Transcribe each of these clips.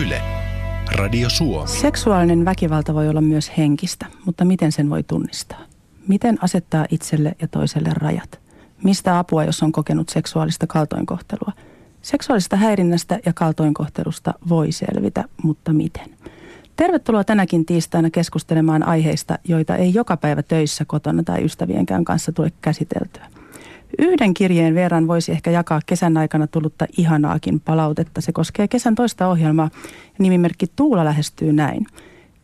Yle. Radio Suomi. Seksuaalinen väkivalta voi olla myös henkistä, mutta miten sen voi tunnistaa? Miten asettaa itselle ja toiselle rajat? Mistä apua, jos on kokenut seksuaalista kaltoinkohtelua? Seksuaalista häirinnästä ja kaltoinkohtelusta voi selvitä, mutta miten? Tervetuloa tänäkin tiistaina keskustelemaan aiheista, joita ei joka päivä töissä, kotona tai ystävienkään kanssa tule käsiteltyä. Yhden kirjeen verran voisi ehkä jakaa kesän aikana tullutta ihanaakin palautetta. Se koskee kesän toista ohjelmaa. Nimimerkki Tuula lähestyy näin.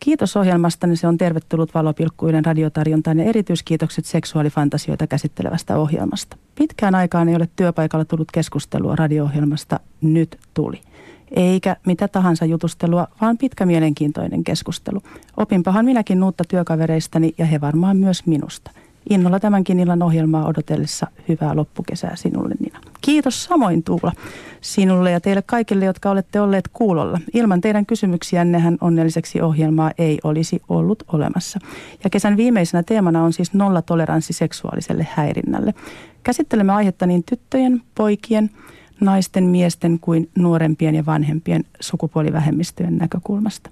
Kiitos ohjelmastani, se on tervetullut valopilkkuiden radiotarjontaan ja erityiskiitokset seksuaalifantasioita käsittelevästä ohjelmasta. Pitkään aikaan ei ole työpaikalla tullut keskustelua radio-ohjelmasta, nyt tuli. Eikä mitä tahansa jutustelua, vaan pitkä mielenkiintoinen keskustelu. Opinpahan minäkin uutta työkavereistani ja he varmaan myös minusta – Innolla tämänkin illan ohjelmaa odotellessa hyvää loppukesää sinulle Nina. Kiitos samoin Tuula sinulle ja teille kaikille, jotka olette olleet kuulolla. Ilman teidän kysymyksiännehän onnelliseksi ohjelmaa ei olisi ollut olemassa. Ja kesän viimeisenä teemana on siis nollatoleranssi seksuaaliselle häirinnälle. Käsittelemme aihetta niin tyttöjen, poikien, naisten, miesten kuin nuorempien ja vanhempien sukupuolivähemmistöjen näkökulmasta.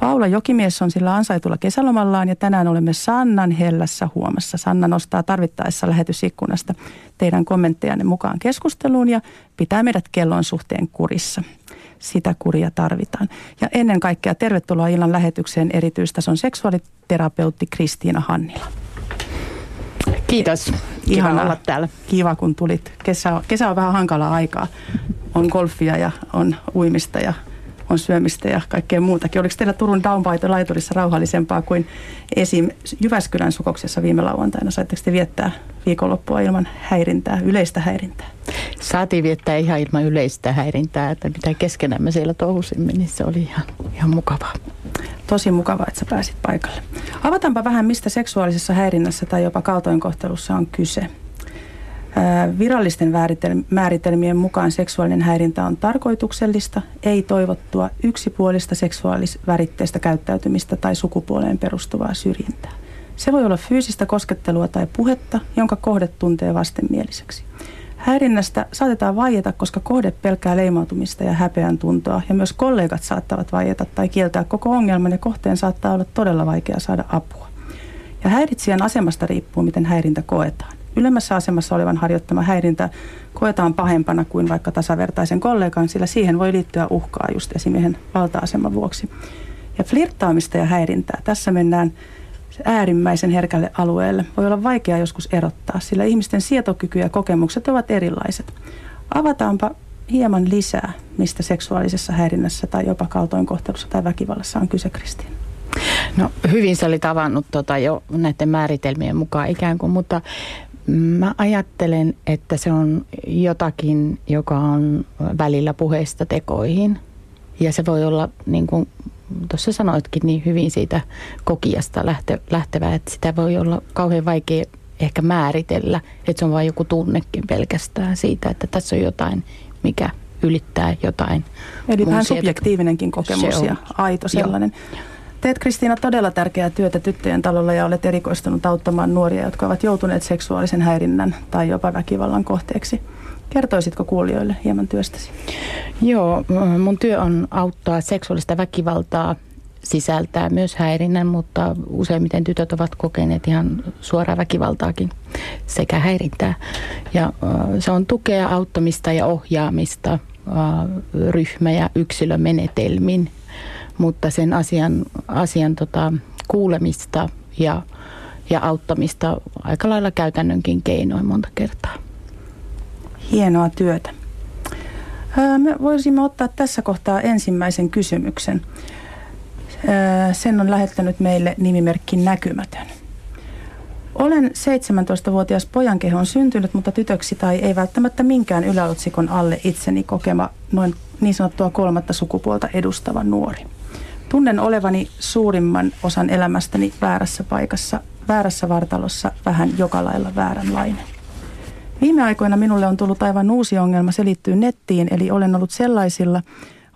Paula Jokimies on sillä ansaitulla kesälomallaan ja tänään olemme Sannan hellässä huomassa. Sanna nostaa tarvittaessa lähetysikkunasta teidän kommenttejanne mukaan keskusteluun ja pitää meidät kellon suhteen kurissa. Sitä kuria tarvitaan. Ja ennen kaikkea tervetuloa illan lähetykseen erityistason seksuaaliterapeutti Kristiina Hannila. Kiitos. Ihanaa. olla täällä. Kiva kun tulit. Kesä, kesä on vähän hankala aikaa. On golfia ja on uimista ja on syömistä ja kaikkea muutakin. Oliko teillä Turun Downbite laiturissa rauhallisempaa kuin esim. Jyväskylän sukoksessa viime lauantaina? Saitteko te viettää viikonloppua ilman häirintää, yleistä häirintää? Saatiin viettää ihan ilman yleistä häirintää, että mitä keskenämme siellä touhusimme, niin se oli ihan, ihan mukavaa. Tosi mukavaa, että sä pääsit paikalle. Avataanpa vähän, mistä seksuaalisessa häirinnässä tai jopa kaltoinkohtelussa on kyse. Virallisten määritelmien mukaan seksuaalinen häirintä on tarkoituksellista, ei toivottua, yksipuolista seksuaalisväritteistä käyttäytymistä tai sukupuoleen perustuvaa syrjintää. Se voi olla fyysistä koskettelua tai puhetta, jonka kohde tuntee vastenmieliseksi. Häirinnästä saatetaan vaieta, koska kohde pelkää leimautumista ja häpeän tuntoa, ja myös kollegat saattavat vaieta tai kieltää koko ongelman, ja kohteen saattaa olla todella vaikea saada apua. Ja häiritsijän asemasta riippuu, miten häirintä koetaan ylemmässä asemassa olevan harjoittama häirintä koetaan pahempana kuin vaikka tasavertaisen kollegan, sillä siihen voi liittyä uhkaa just esimiehen valta-aseman vuoksi. Ja flirttaamista ja häirintää. Tässä mennään äärimmäisen herkälle alueelle. Voi olla vaikea joskus erottaa, sillä ihmisten sietokyky ja kokemukset ovat erilaiset. Avataanpa hieman lisää, mistä seksuaalisessa häirinnässä tai jopa kaltoinkohtelussa tai väkivallassa on kyse, Kristiina. No hyvin sä olit avannut tota jo näiden määritelmien mukaan ikään kuin, mutta Mä ajattelen, että se on jotakin, joka on välillä puheista tekoihin. Ja se voi olla, niin kuin tuossa sanoitkin niin hyvin siitä kokiasta lähte, lähtevää, että sitä voi olla kauhean vaikea ehkä määritellä, että se on vain joku tunnekin pelkästään siitä, että tässä on jotain, mikä ylittää jotain. Eli vähän subjektiivinenkin kokemus ja aito sellainen. Joo. Teet Kristiina todella tärkeää työtä tyttöjen talolla ja olet erikoistunut auttamaan nuoria, jotka ovat joutuneet seksuaalisen häirinnän tai jopa väkivallan kohteeksi. Kertoisitko kuulijoille hieman työstäsi? Joo, mun työ on auttaa seksuaalista väkivaltaa sisältää myös häirinnän, mutta useimmiten tytöt ovat kokeneet ihan suoraa väkivaltaakin sekä häirintää. Ja se on tukea, auttamista ja ohjaamista ryhmä- ja yksilömenetelmin mutta sen asian, asian tota, kuulemista ja, ja auttamista aika lailla käytännönkin keinoin monta kertaa. Hienoa työtä. Me voisimme ottaa tässä kohtaa ensimmäisen kysymyksen. Sen on lähettänyt meille nimimerkki Näkymätön. Olen 17-vuotias pojan kehon syntynyt, mutta tytöksi tai ei välttämättä minkään yläotsikon alle itseni kokema noin niin sanottua kolmatta sukupuolta edustava nuori. Tunnen olevani suurimman osan elämästäni väärässä paikassa, väärässä vartalossa, vähän joka lailla vääränlainen. Viime aikoina minulle on tullut aivan uusi ongelma, se liittyy nettiin, eli olen ollut sellaisilla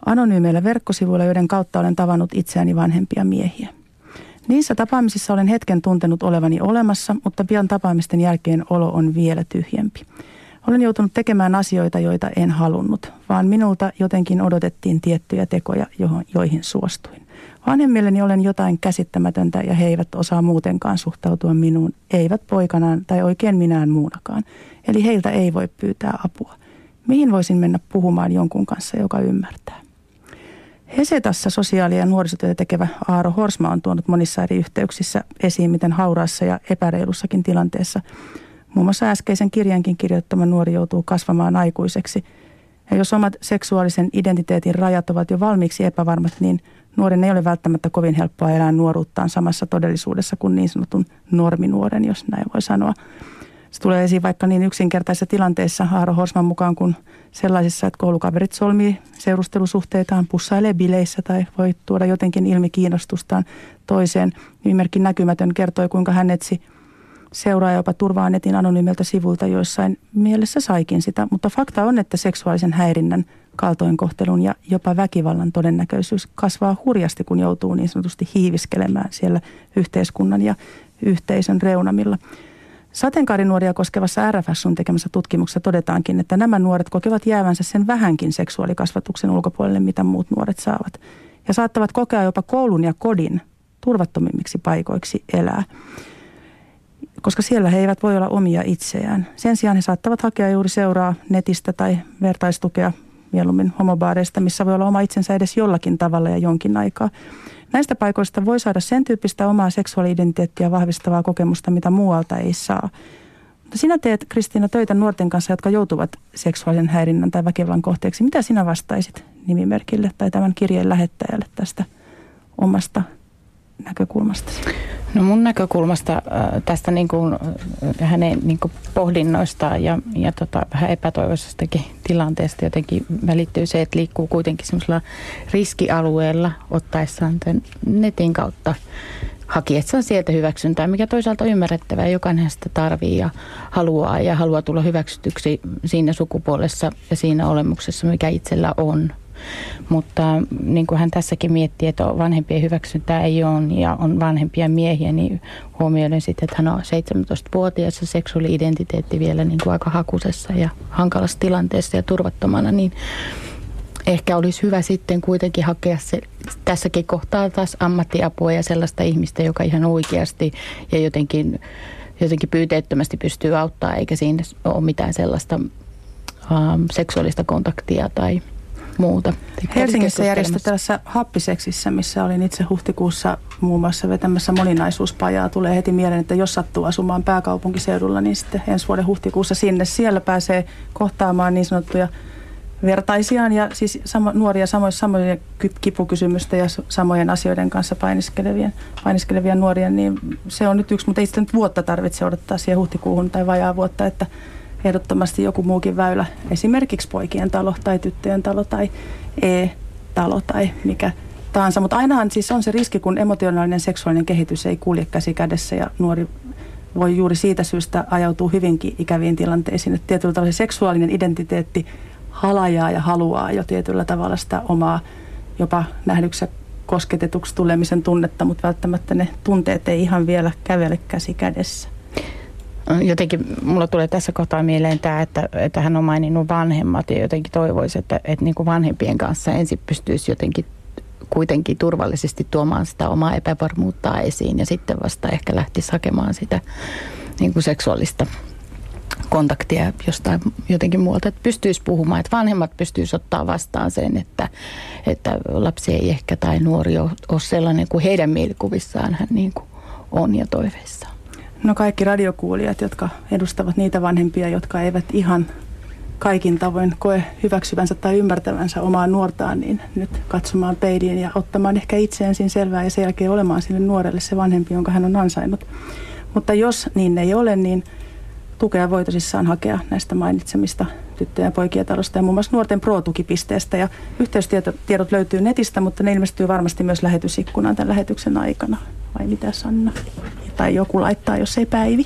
anonyymeillä verkkosivuilla, joiden kautta olen tavannut itseäni vanhempia miehiä. Niissä tapaamisissa olen hetken tuntenut olevani olemassa, mutta pian tapaamisten jälkeen olo on vielä tyhjempi. Olen joutunut tekemään asioita, joita en halunnut, vaan minulta jotenkin odotettiin tiettyjä tekoja, joihin suostuin. Vanhemmilleni olen jotain käsittämätöntä ja he eivät osaa muutenkaan suhtautua minuun, eivät poikanaan tai oikein minään muunakaan. Eli heiltä ei voi pyytää apua. Mihin voisin mennä puhumaan jonkun kanssa, joka ymmärtää? Hesetassa sosiaali- ja nuorisotyötä tekevä Aaro Horsma on tuonut monissa eri yhteyksissä esiin, miten hauraassa ja epäreilussakin tilanteessa muun muassa äskeisen kirjankin kirjoittama nuori joutuu kasvamaan aikuiseksi. Ja jos omat seksuaalisen identiteetin rajat ovat jo valmiiksi epävarmat, niin nuoren ei ole välttämättä kovin helppoa elää nuoruuttaan samassa todellisuudessa kuin niin sanotun norminuoren, jos näin voi sanoa. Se tulee esiin vaikka niin yksinkertaisessa tilanteessa Aaro Horsman mukaan kuin sellaisissa, että koulukaverit solmii seurustelusuhteitaan, pussailee bileissä tai voi tuoda jotenkin ilmi kiinnostustaan toiseen. Nimimerkki näkymätön kertoi, kuinka hän etsi seuraa jopa turvaa netin anonyymiltä sivulta, joissain mielessä saikin sitä. Mutta fakta on, että seksuaalisen häirinnän, kaltoinkohtelun ja jopa väkivallan todennäköisyys kasvaa hurjasti, kun joutuu niin sanotusti hiiviskelemään siellä yhteiskunnan ja yhteisön reunamilla. Sateenkaarinuoria koskevassa RFSun tekemässä tutkimuksessa todetaankin, että nämä nuoret kokevat jäävänsä sen vähänkin seksuaalikasvatuksen ulkopuolelle, mitä muut nuoret saavat. Ja saattavat kokea jopa koulun ja kodin turvattomimmiksi paikoiksi elää, koska siellä he eivät voi olla omia itseään. Sen sijaan he saattavat hakea juuri seuraa netistä tai vertaistukea mieluummin homobaareista, missä voi olla oma itsensä edes jollakin tavalla ja jonkin aikaa. Näistä paikoista voi saada sen tyyppistä omaa seksuaali-identiteettiä vahvistavaa kokemusta, mitä muualta ei saa. Mutta sinä teet, Kristiina, töitä nuorten kanssa, jotka joutuvat seksuaalisen häirinnän tai väkivallan kohteeksi. Mitä sinä vastaisit nimimerkille tai tämän kirjeen lähettäjälle tästä omasta näkökulmasta? No mun näkökulmasta äh, tästä niin kuin, äh, hänen niin kuin pohdinnoistaan ja, ja tota, vähän epätoivoisestakin tilanteesta jotenkin välittyy se, että liikkuu kuitenkin semmoisella riskialueella ottaessaan tämän netin kautta hakiessaan sieltä hyväksyntää, mikä toisaalta on ymmärrettävää. Jokainen sitä tarvii ja haluaa ja haluaa tulla hyväksytyksi siinä sukupuolessa ja siinä olemuksessa, mikä itsellä on. Mutta niin kuin hän tässäkin miettii, että vanhempien hyväksyntää ei ole ja on vanhempia miehiä, niin huomioiden sitten, että hän on 17-vuotias ja seksuaali-identiteetti vielä niin kuin aika hakusessa ja hankalassa tilanteessa ja turvattomana, niin ehkä olisi hyvä sitten kuitenkin hakea se, tässäkin kohtaa taas ammattiapua ja sellaista ihmistä, joka ihan oikeasti ja jotenkin, jotenkin pyyteettömästi pystyy auttaa, eikä siinä ole mitään sellaista um, seksuaalista kontaktia tai – muuta. Helsingissä järjestettävässä happiseksissä, missä olin itse huhtikuussa muun muassa vetämässä moninaisuuspajaa, tulee heti mieleen, että jos sattuu asumaan pääkaupunkiseudulla, niin sitten ensi vuoden huhtikuussa sinne. Siellä pääsee kohtaamaan niin sanottuja vertaisiaan ja siis samo, nuoria samoja, samojen kipukysymystä ja samojen asioiden kanssa painiskelevien, painiskelevien nuoria, niin se on nyt yksi, mutta ei sitä nyt vuotta tarvitse odottaa siihen huhtikuuhun tai vajaa vuotta, että ehdottomasti joku muukin väylä, esimerkiksi poikien talo tai tyttöjen talo tai e-talo tai mikä tahansa. Mutta ainahan siis on se riski, kun emotionaalinen seksuaalinen kehitys ei kulje käsi kädessä ja nuori voi juuri siitä syystä ajautua hyvinkin ikäviin tilanteisiin. Että tietyllä tavalla se seksuaalinen identiteetti halajaa ja haluaa jo tietyllä tavalla sitä omaa jopa nähdyksessä kosketetuksi tulemisen tunnetta, mutta välttämättä ne tunteet ei ihan vielä kävele käsi kädessä. Jotenkin mulla tulee tässä kohtaa mieleen tämä, että, että hän on maininnut vanhemmat ja jotenkin toivoisi, että, että niin kuin vanhempien kanssa ensin pystyisi jotenkin kuitenkin turvallisesti tuomaan sitä omaa epävarmuutta esiin ja sitten vasta ehkä lähtisi hakemaan sitä niin kuin seksuaalista kontaktia jostain jotenkin muualta, että pystyisi puhumaan, että vanhemmat pystyisi ottaa vastaan sen, että, että lapsi ei ehkä tai nuori ole, ole sellainen kuin heidän mielikuvissaan hän niin kuin on ja toiveissaan. No kaikki radiokuulijat, jotka edustavat niitä vanhempia, jotka eivät ihan kaikin tavoin koe hyväksyvänsä tai ymmärtävänsä omaa nuortaan, niin nyt katsomaan peiliin ja ottamaan ehkä itse ensin selvää ja sen jälkeen olemaan sille nuorelle se vanhempi, jonka hän on ansainnut. Mutta jos niin ei ole, niin tukea voi tosissaan hakea näistä mainitsemista tyttöjen ja poikien talosta ja muun muassa nuorten pro-tukipisteestä. Ja yhteystiedot löytyy netistä, mutta ne ilmestyy varmasti myös lähetysikkunaan tämän lähetyksen aikana. Vai mitä Sanna? Tai joku laittaa, jos ei Päivi.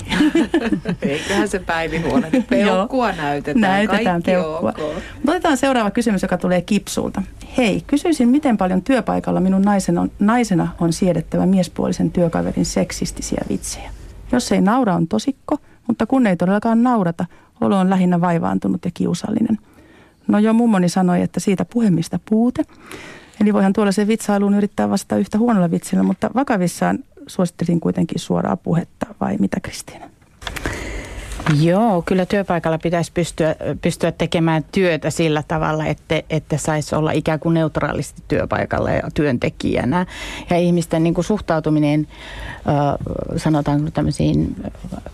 Eiköhän se Päivi huone. Peukkua näytetään. Näytetään peukkua. Okay. otetaan seuraava kysymys, joka tulee Kipsulta. Hei, kysyisin, miten paljon työpaikalla minun naisena on, naisena on siedettävä miespuolisen työkaverin seksistisiä vitsejä? Jos ei naura on tosikko, Mutta kun ei todellakaan naurata, olo on lähinnä vaivaantunut ja kiusallinen. No jo mummoni sanoi, että siitä puhemista puute. Eli voihan tuollaisen vitsailuun yrittää vastata yhtä huonolla vitsillä, mutta vakavissaan suosittelisin kuitenkin suoraa puhetta, vai mitä Kristiina? Joo, kyllä työpaikalla pitäisi pystyä, pystyä tekemään työtä sillä tavalla, että, että saisi olla ikään kuin neutraalisti työpaikalla ja työntekijänä. Ja ihmisten niin kuin suhtautuminen, sanotaanko tämmöisiin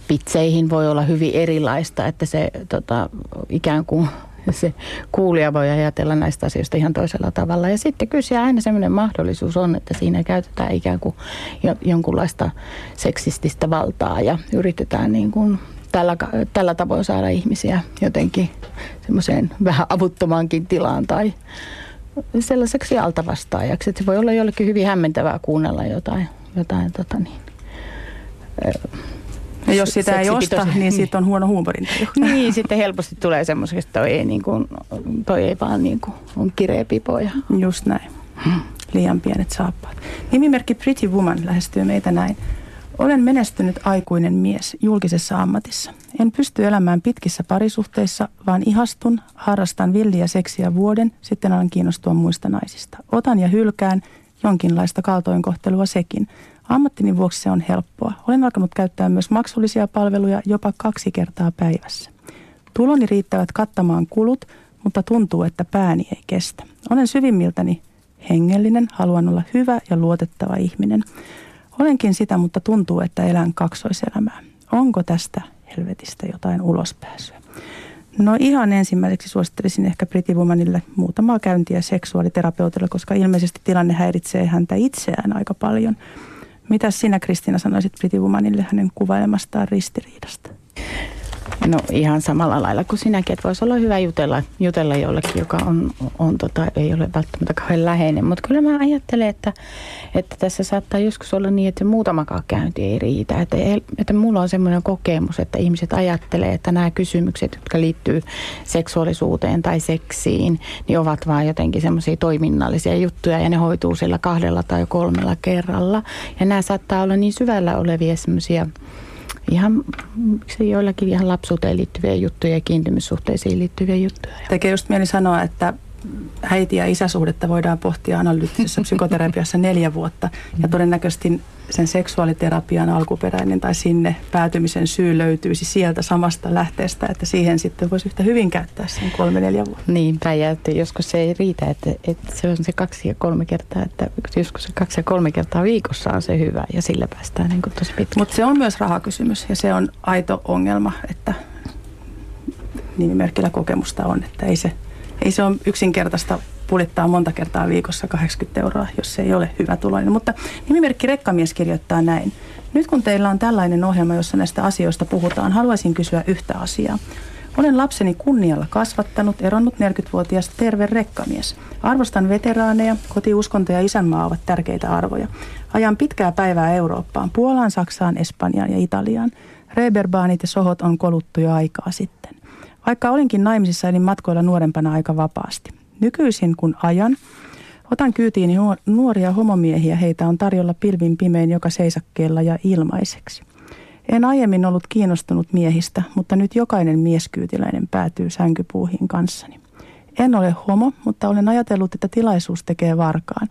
pitseihin voi olla hyvin erilaista, että se tota, ikään kuin se kuulija voi ajatella näistä asioista ihan toisella tavalla. Ja sitten kyllä aina semmoinen mahdollisuus on, että siinä käytetään ikään kuin jonkunlaista seksististä valtaa ja yritetään niin kuin tällä, tällä tavoin saada ihmisiä jotenkin semmoiseen vähän avuttomaankin tilaan tai sellaiseksi altavastaajaksi. Että se voi olla jollekin hyvin hämmentävää kuunnella jotain, jotain tota niin, ja jos sitä ei osta, niin siitä on huono huumorin. niin, sitten helposti tulee semmoiseksi, että toi ei, niin kuin, toi ei vaan niin kuin, on kireä pipo. Ja... Just näin. Liian pienet saappaat. Nimimerkki Pretty Woman lähestyy meitä näin. Olen menestynyt aikuinen mies julkisessa ammatissa. En pysty elämään pitkissä parisuhteissa, vaan ihastun, harrastan villiä seksiä vuoden, sitten alan kiinnostua muista naisista. Otan ja hylkään jonkinlaista kaltoinkohtelua sekin. Ammattini vuoksi se on helppoa. Olen alkanut käyttää myös maksullisia palveluja jopa kaksi kertaa päivässä. Tuloni riittävät kattamaan kulut, mutta tuntuu, että pääni ei kestä. Olen syvimmiltäni hengellinen, haluan olla hyvä ja luotettava ihminen. Olenkin sitä, mutta tuntuu, että elän kaksoiselämää. Onko tästä helvetistä jotain ulospääsyä? No ihan ensimmäiseksi suosittelisin ehkä Pretty Womanille muutamaa käyntiä seksuaaliterapeutilla, koska ilmeisesti tilanne häiritsee häntä itseään aika paljon. Mitä sinä Kristiina sanoisit Pretty Womanille hänen kuvailemastaan ristiriidasta? No ihan samalla lailla kuin sinäkin, että voisi olla hyvä jutella, jutella jollekin, joka on, on tota, ei ole välttämättä kauhean läheinen. Mutta kyllä mä ajattelen, että, että tässä saattaa joskus olla niin, että muutamakaan käynti ei riitä. Että, että mulla on semmoinen kokemus, että ihmiset ajattelee, että nämä kysymykset, jotka liittyy seksuaalisuuteen tai seksiin, niin ovat vaan jotenkin semmoisia toiminnallisia juttuja ja ne hoituu sillä kahdella tai kolmella kerralla. Ja nämä saattaa olla niin syvällä olevia semmoisia ihan se joillakin ihan lapsuuteen liittyviä juttuja ja kiintymyssuhteisiin liittyviä juttuja. Tekee just mieli sanoa, että äiti- ja isäsuhdetta voidaan pohtia analyyttisessä psykoterapiassa neljä vuotta. Ja todennäköisesti sen seksuaaliterapian alkuperäinen tai sinne päätymisen syy löytyisi sieltä samasta lähteestä, että siihen sitten voisi yhtä hyvin käyttää sen kolme-neljä vuotta. Niinpä, ja että joskus se ei riitä, että, että se on se kaksi ja kolme kertaa, että joskus se kaksi ja kolme kertaa viikossa on se hyvä, ja sillä päästään niin kuin tosi pitkälle. Mutta se on myös rahakysymys, ja se on aito ongelma, että nimimerkillä kokemusta on, että ei se, ei se ole yksinkertaista pulittaa monta kertaa viikossa 80 euroa, jos se ei ole hyvä tuloinen. Mutta nimimerkki Rekkamies kirjoittaa näin. Nyt kun teillä on tällainen ohjelma, jossa näistä asioista puhutaan, haluaisin kysyä yhtä asiaa. Olen lapseni kunnialla kasvattanut, eronnut 40-vuotias terve rekkamies. Arvostan veteraaneja, kotiuskonto ja isänmaa ovat tärkeitä arvoja. Ajan pitkää päivää Eurooppaan, Puolaan, Saksaan, Espanjaan ja Italiaan. Reberbaanit ja sohot on koluttu jo aikaa sitten. Vaikka olinkin naimisissa, elin matkoilla nuorempana aika vapaasti. Nykyisin kun ajan, otan kyytiin nuoria homomiehiä, heitä on tarjolla pilvin pimein joka seisakkeella ja ilmaiseksi. En aiemmin ollut kiinnostunut miehistä, mutta nyt jokainen mieskyytiläinen päätyy sänkypuuhin kanssani. En ole homo, mutta olen ajatellut, että tilaisuus tekee varkaan.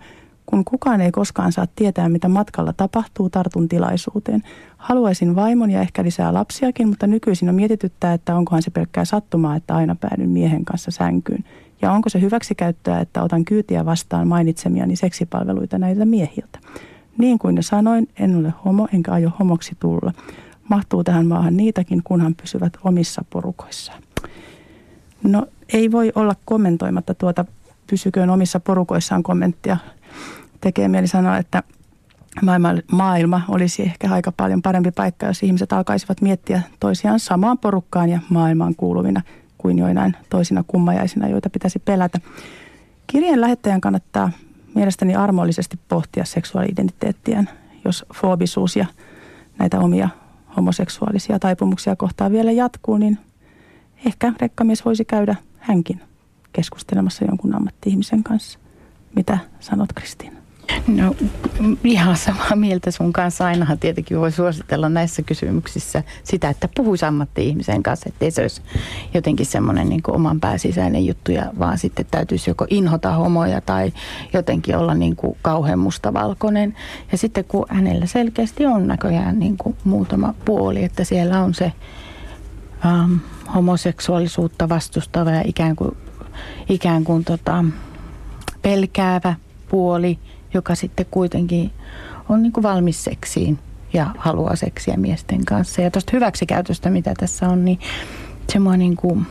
Kun kukaan ei koskaan saa tietää, mitä matkalla tapahtuu, tartun tilaisuuteen. Haluaisin vaimon ja ehkä lisää lapsiakin, mutta nykyisin on mietityttää, että onkohan se pelkkää sattumaa, että aina päädyn miehen kanssa sänkyyn. Ja onko se hyväksikäyttöä, että otan kyytiä vastaan mainitsemiani seksipalveluita näiltä miehiltä. Niin kuin jo sanoin, en ole homo enkä aio homoksi tulla. Mahtuu tähän maahan niitäkin, kunhan pysyvät omissa porukoissaan. No ei voi olla kommentoimatta tuota pysyköön omissa porukoissaan kommenttia. Tekee mieli sanoa, että maailma, maailma olisi ehkä aika paljon parempi paikka, jos ihmiset alkaisivat miettiä toisiaan samaan porukkaan ja maailmaan kuuluvina – kuin joinain toisina kummajaisina, joita pitäisi pelätä. Kirjeen lähettäjän kannattaa mielestäni armollisesti pohtia seksuaali-identiteettiään, jos foobisuus ja näitä omia homoseksuaalisia taipumuksia kohtaan vielä jatkuu, niin ehkä rekkamies voisi käydä hänkin keskustelemassa jonkun ammatti-ihmisen kanssa. Mitä sanot Kristiina? No ihan samaa mieltä sun kanssa. Ainahan tietenkin voi suositella näissä kysymyksissä sitä, että puhuisi ammatti-ihmisen kanssa, ettei se olisi jotenkin semmoinen niin oman pääsisäinen juttu, ja vaan sitten täytyisi joko inhota homoja tai jotenkin olla niin kuin kauhean mustavalkoinen. Ja sitten kun hänellä selkeästi on näköjään niin kuin muutama puoli, että siellä on se ähm, homoseksuaalisuutta vastustava ja ikään kuin, ikään kuin tota, pelkäävä puoli – joka sitten kuitenkin on niin kuin valmis seksiin ja haluaa seksiä miesten kanssa. Ja tuosta hyväksikäytöstä, mitä tässä on, niin se mua niin kuin,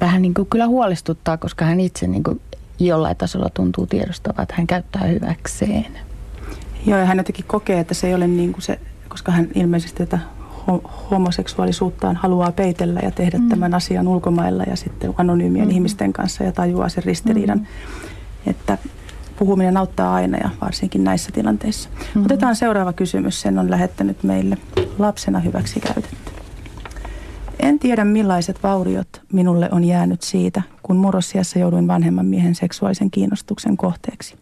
vähän niin kuin kyllä huolestuttaa, koska hän itse niin kuin jollain tasolla tuntuu tiedostavan, että hän käyttää hyväkseen. Joo, ja hän jotenkin kokee, että se ei ole niin kuin se, koska hän ilmeisesti tätä homoseksuaalisuuttaan haluaa peitellä ja tehdä mm. tämän asian ulkomailla ja sitten anonyymien mm. ihmisten kanssa ja tajuaa sen ristiriidan. Mm. Että puhuminen auttaa aina ja varsinkin näissä tilanteissa. Mm-hmm. Otetaan seuraava kysymys. Sen on lähettänyt meille lapsena hyväksi käytetty. En tiedä millaiset vauriot minulle on jäänyt siitä, kun murrosiassa jouduin vanhemman miehen seksuaalisen kiinnostuksen kohteeksi.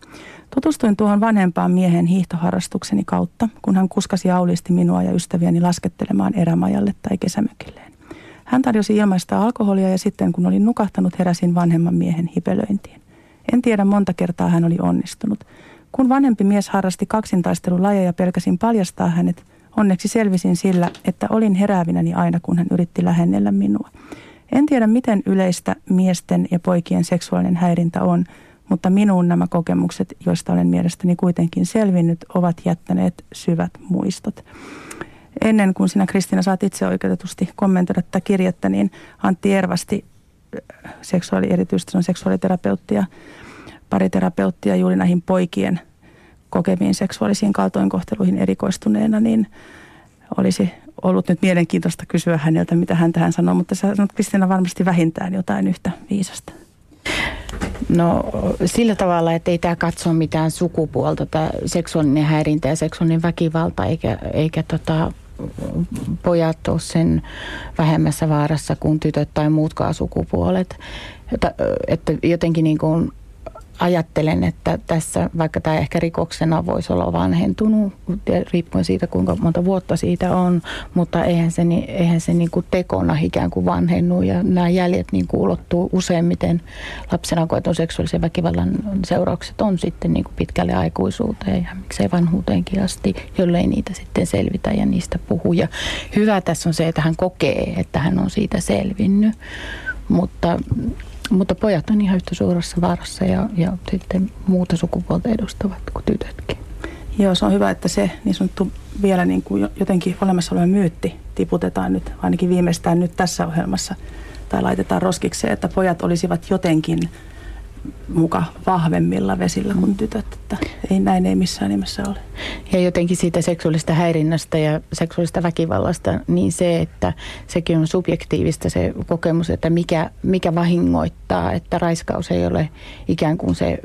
Tutustuin tuohon vanhempaan miehen hiihtoharrastukseni kautta, kun hän kuskasi aulisti minua ja ystäviäni laskettelemaan erämajalle tai kesämökilleen. Hän tarjosi ilmaista alkoholia ja sitten kun olin nukahtanut heräsin vanhemman miehen hipelöintiin. En tiedä monta kertaa hän oli onnistunut. Kun vanhempi mies harrasti kaksintaistelulajeja, pelkäsin paljastaa hänet. Onneksi selvisin sillä, että olin heräävinäni aina, kun hän yritti lähennellä minua. En tiedä, miten yleistä miesten ja poikien seksuaalinen häirintä on, mutta minuun nämä kokemukset, joista olen mielestäni kuitenkin selvinnyt, ovat jättäneet syvät muistot. Ennen kuin sinä Kristina saat itse oikeutetusti kommentoida tätä kirjettä, niin Antti Ervasti seksuaali, erityisesti on seksuaaliterapeutti ja pariterapeutti ja juuri näihin poikien kokemiin seksuaalisiin kaltoinkohteluihin erikoistuneena, niin olisi ollut nyt mielenkiintoista kysyä häneltä, mitä hän tähän sanoo, mutta sä sanot Kristina varmasti vähintään jotain yhtä viisasta. No sillä tavalla, että ei tämä katso mitään sukupuolta, tämä seksuaalinen häirintä ja seksuaalinen väkivalta, eikä, eikä tota, pojat ole sen vähemmässä vaarassa kuin tytöt tai muutkaan sukupuolet. Että, että jotenkin niin kuin ajattelen, että tässä, vaikka tämä ehkä rikoksena voisi olla vanhentunut, riippuen siitä kuinka monta vuotta siitä on, mutta eihän se, eihän se niin kuin tekona ikään kuin vanhennu ja nämä jäljet niin kuin ulottuu useimmiten lapsena koetun seksuaalisen väkivallan seuraukset on sitten niin kuin pitkälle aikuisuuteen ja miksei vanhuuteenkin asti, jollei niitä sitten selvitä ja niistä puhu. Ja hyvä tässä on se, että hän kokee, että hän on siitä selvinnyt, mutta mutta pojat on ihan yhtä suuressa vaarassa ja, ja sitten muuta sukupuolta edustavat kuin tytötkin. Joo, se on hyvä, että se niin sanottu vielä niin kuin jotenkin olemassa oleva myytti tiputetaan nyt, ainakin viimeistään nyt tässä ohjelmassa, tai laitetaan roskikseen, että pojat olisivat jotenkin muka vahvemmilla vesillä kuin tytöt, että ei, näin ei missään nimessä ole. Ja jotenkin siitä seksuaalista häirinnästä ja seksuaalista väkivallasta, niin se, että sekin on subjektiivista se kokemus, että mikä, mikä vahingoittaa, että raiskaus ei ole ikään kuin se,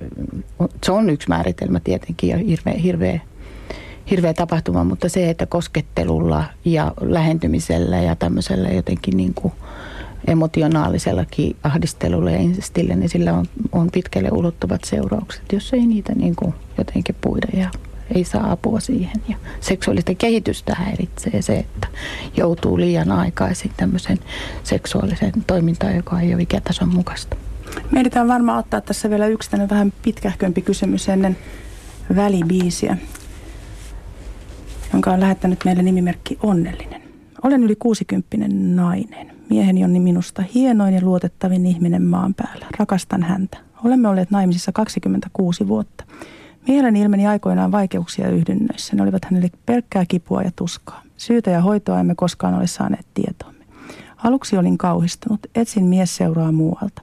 se on yksi määritelmä tietenkin ja hirveä, hirveä hirveä tapahtuma, mutta se, että koskettelulla ja lähentymisellä ja tämmöisellä jotenkin niin kuin – emotionaalisellakin ahdistelulla ja insestillä, niin sillä on, on pitkälle ulottuvat seuraukset, jos ei niitä niin kuin jotenkin puida ja ei saa apua siihen. Ja seksuaalista kehitystä häiritsee se, että joutuu liian aikaisin tämmöisen seksuaalisen toimintaan, joka ei ole ikätason mukaista. Meidän varmaan ottaa tässä vielä yksi vähän pitkähkömpi kysymys ennen välibiisiä, jonka on lähettänyt meille nimimerkki Onnellinen. Olen yli 60 nainen. Mieheni on minusta hienoin ja luotettavin ihminen maan päällä. Rakastan häntä. Olemme olleet naimisissa 26 vuotta. Mieheni ilmeni aikoinaan vaikeuksia yhdynnöissä. Ne olivat hänelle pelkkää kipua ja tuskaa. Syytä ja hoitoa emme koskaan ole saaneet tietoamme. Aluksi olin kauhistunut. Etsin mies seuraa muualta.